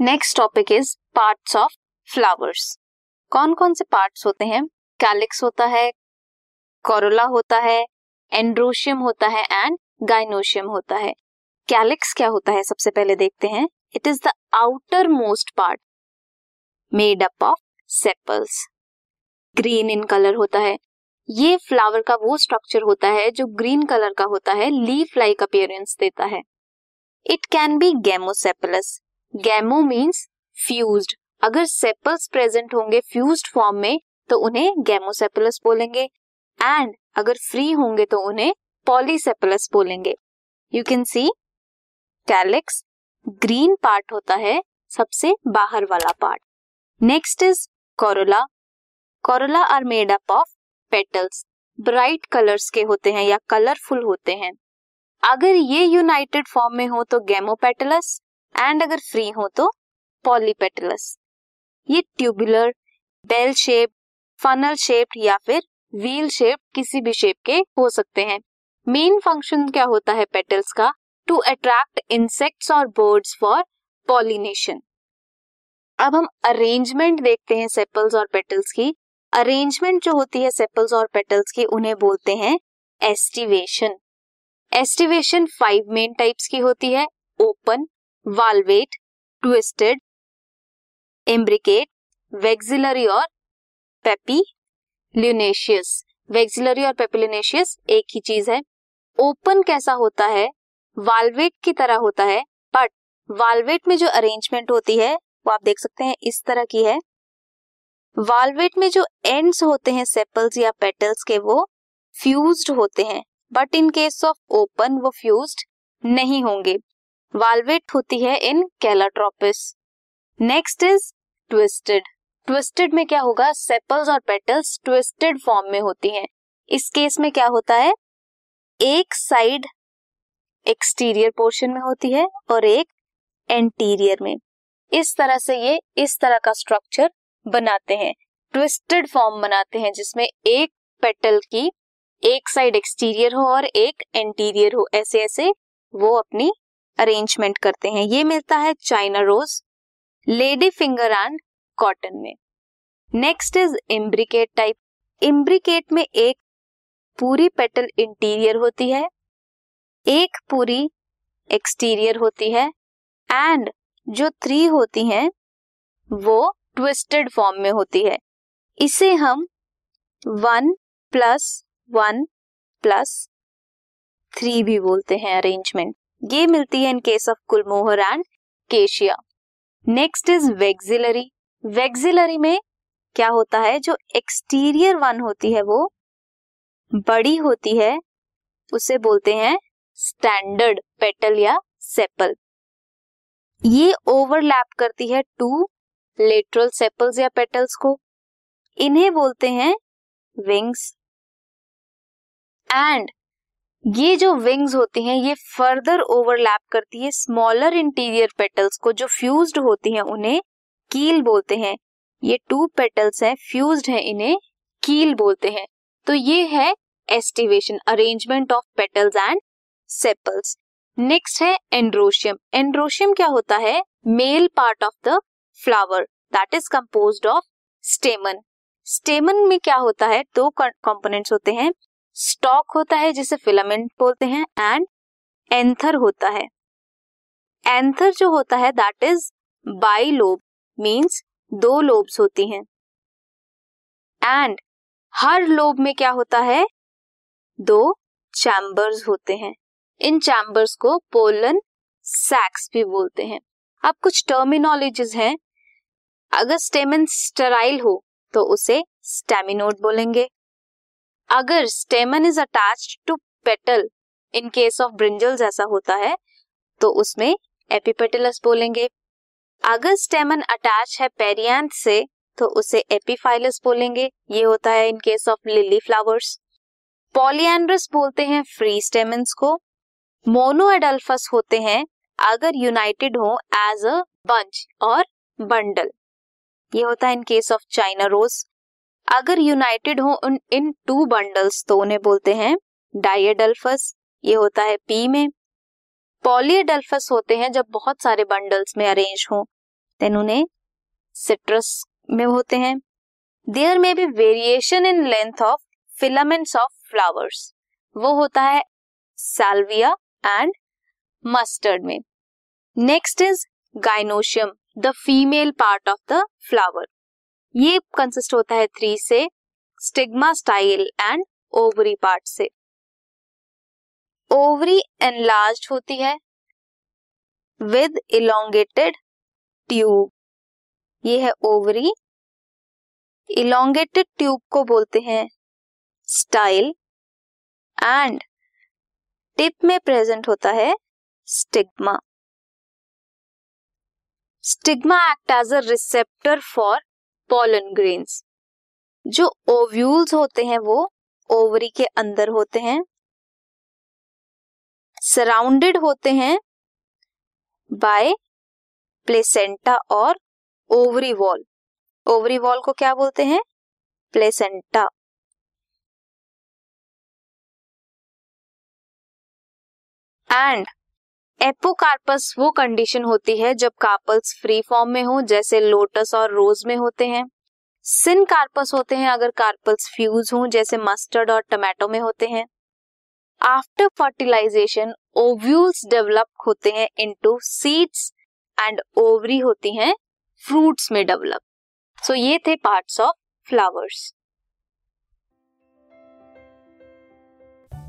Next topic is parts of flowers कौन कौन से पार्ट्स होते हैं? कैलिक्स होता है कोरोला होता है एंड्रोशियम होता है एंड गाइनोशियम होता है। कैलिक्स क्या होता है? सबसे पहले देखते हैं। It is the outermost part made up of sepals green in colour होता है। ये फ्लावर का वो स्ट्रक्चर होता है जो ग्रीन कलर का होता है लीफ लाइक अपियरेंस देता है। It can be gamosepalous gamo means fused अगर सेपल्स प्रेजेंट होंगे फ्यूज्ड फॉर्म में तो उन्हें गैमोसेपलस बोलेंगे. एंड अगर फ्री होंगे तो उन्हें पॉलीसेपलस बोलेंगे. You can see calyx green part होता है सबसे बाहर वाला part next is corolla corolla are made up of petals bright colours के होते हैं या कलरफुल होते हैं. अगर ये यूनाइटेड फॉर्म में हो तो गेमोपेटलस एंड अगर फ्री हो तो पॉलीपेटलस ये tubular bell shape funnel shaped या फिर व्हील शेप किसी भी शेप के हो सकते हैं। मेन फ़ंक्शन क्या होता है पेटल्स का? टू अट्रैक्ट इंसेक्ट्स और बर्ड्स फॉर पॉलिनेशन अब हम अरेंजमेंट देखते हैं सेपल्स और पेटल्स की। अरेंजमेंट जो होती है सेपल्स और पेटल्स की, उन्हें बोलते हैं aestivation aestivation five main types की होती है open valvate twisted imbricate vexillary और पेपी ल्यूनेशियस वेक्सिलरी और पेपिलिनेशियस एक ही चीज़ है। ओपन कैसा होता है? वाल्वेट की तरह होता है। बट वाल्वेट में जो अरेंजमेंट होती है, वो आप देख सकते हैं इस तरह की है। वाल्वेट में जो एंड्स होते हैं सेपल्स या पेटल्स के, वो फ्यूज्ड होते हैं। But in case of open वो फ्यूज्ड नहीं होंगे। वालवेट होती है in calotropis. Next is twisted twisted में क्या होगा? सेपल्स और पेटल्स ट्विस्टेड फॉर्म में होती हैं। इस केस में क्या होता है? एक साइड एक्सटीरियर पोर्शन में होती है और एक एंटीरियर में। इस तरह से ये इस तरह का स्ट्रक्चर बनाते हैं। ट्विस्टेड फॉर्म बनाते हैं, जिसमें एक पेटल की एक साइड एक्सटीरियर हो और एक एंटीरियर हो। ऐसे ऐसे वो अपनी अरेंजमेंट करते हैं। ये मिलता है China rose, lady finger and cotton में। Next is imbricate type imbricate में एक पूरी पेटल इंटीरियर होती है, एक पूरी एक्सटीरियर होती है एंड जो थ्री होती हैं, वो ट्विस्टेड फॉर्म में होती है। इसे हम one plus one plus three भी बोलते हैं अरेंजमेंट ये मिलती है in case of gulmohar and cassia next is vexillary vexillary में क्या होता है? जो एक्सटीरियर वन होती है वो बड़ी होती है, उसे बोलते हैं स्टैंडर्ड पेटल या सेपल ये ओवरलैप करती है टू लेटरल सेपल्स या पेटल्स को. इन्हें बोलते हैं विंग्स एंड ये जो विंग्स होती हैं, ये फर्दर ओवरलैप करती है स्मॉलर इंटीरियर पेटल्स को, जो फ्यूज्ड होती हैं उन्हें कील बोलते हैं। ये टू पेटल्स हैं फ्यूज्ड हैं इन्हें कील बोलते हैं। तो ये है aestivation arrangement of petals and sepals next है एंड्रोशियम एंड्रोशियम क्या होता है? Male part of the flower that is compose of stamen stamen में क्या होता है? दो कंपोनेंट्स होते हैं। स्टॉक होता है जिसे फिलामेंट बोलते हैं एंड एंथर होता है। एंथर जो होता है that is by lobe means दो लोब्स होती हैं। एंड हर लोब में क्या होता है? दो चैम्बर्स होते हैं। इन चैम्बर्स को पोलन सैक्स भी बोलते हैं। अब कुछ टर्मिनोलॉजीज हैं। अगर स्टेमन स्टेराइल हो तो उसे स्टेमिनोड बोलेंगे। अगर stamen is attached to petal in case of brinjal जैसा होता है तो उसमें एपिपेटलस बोलेंगे। अगर स्टेमन अटैच है पेरियांथ से तो उसे एपीफाइलस बोलेंगे। ये होता है in case of lily flowers polyandrous बोलते हैं फ्री स्टेमन्स को। मोनो एडल्फस होते हैं अगर यूनाइटेड हो एज अ बंच और बंडल ये होता है in case of China rose अगर यूनाइटेड हो उन, इन टू बंडल्स तो उन्हें बोलते हैं डाइएडल्फस ये होता है पी में। पॉलीएडल्फस होते हैं जब बहुत सारे बंडल्स में अरेंज हो। देन उन्हें सिट्रस में होते हैं। देयर में be variation in length of filaments of flowers वो होता है साल्विया एंड मस्टर्ड में। Next is gynoecium the female part of the flower ये कंसिस्ट होता है थ्री से stigma style and ovary part से। ओवरी एनलार्ज होती है विद इलोंगेटेड ट्यूब ये है ओवरी इलोंगेटेड ट्यूब को बोलते हैं स्टाइल एंड टिप में प्रेजेंट होता है stigma stigma act as a receptor for pollen grains जो ओव्यूल्स होते हैं, वो ओवरी के अंदर होते हैं। सराउंडेड होते हैं बाय प्लेसेंटा और ओवरी वॉल ओवरी वॉल को क्या बोलते हैं? प्लेसेंटा एंड एपोकार्पस वो कंडीशन होती है जब कार्पल्स फ्री फॉर्म में हो जैसे लोटस और रोज में होते हैं। सिन कार्पस होते हैं अगर कार्पल्स फ्यूज हो जैसे मस्टर्ड और टमाटो में होते हैं। आफ्टर फर्टिलाइजेशन ओव्यूल्स डेवलप होते हैं इनटू सीड्स एंड ओवरी होती हैं फ्रूट्स में डेवलप सो so, ये थे parts of flowers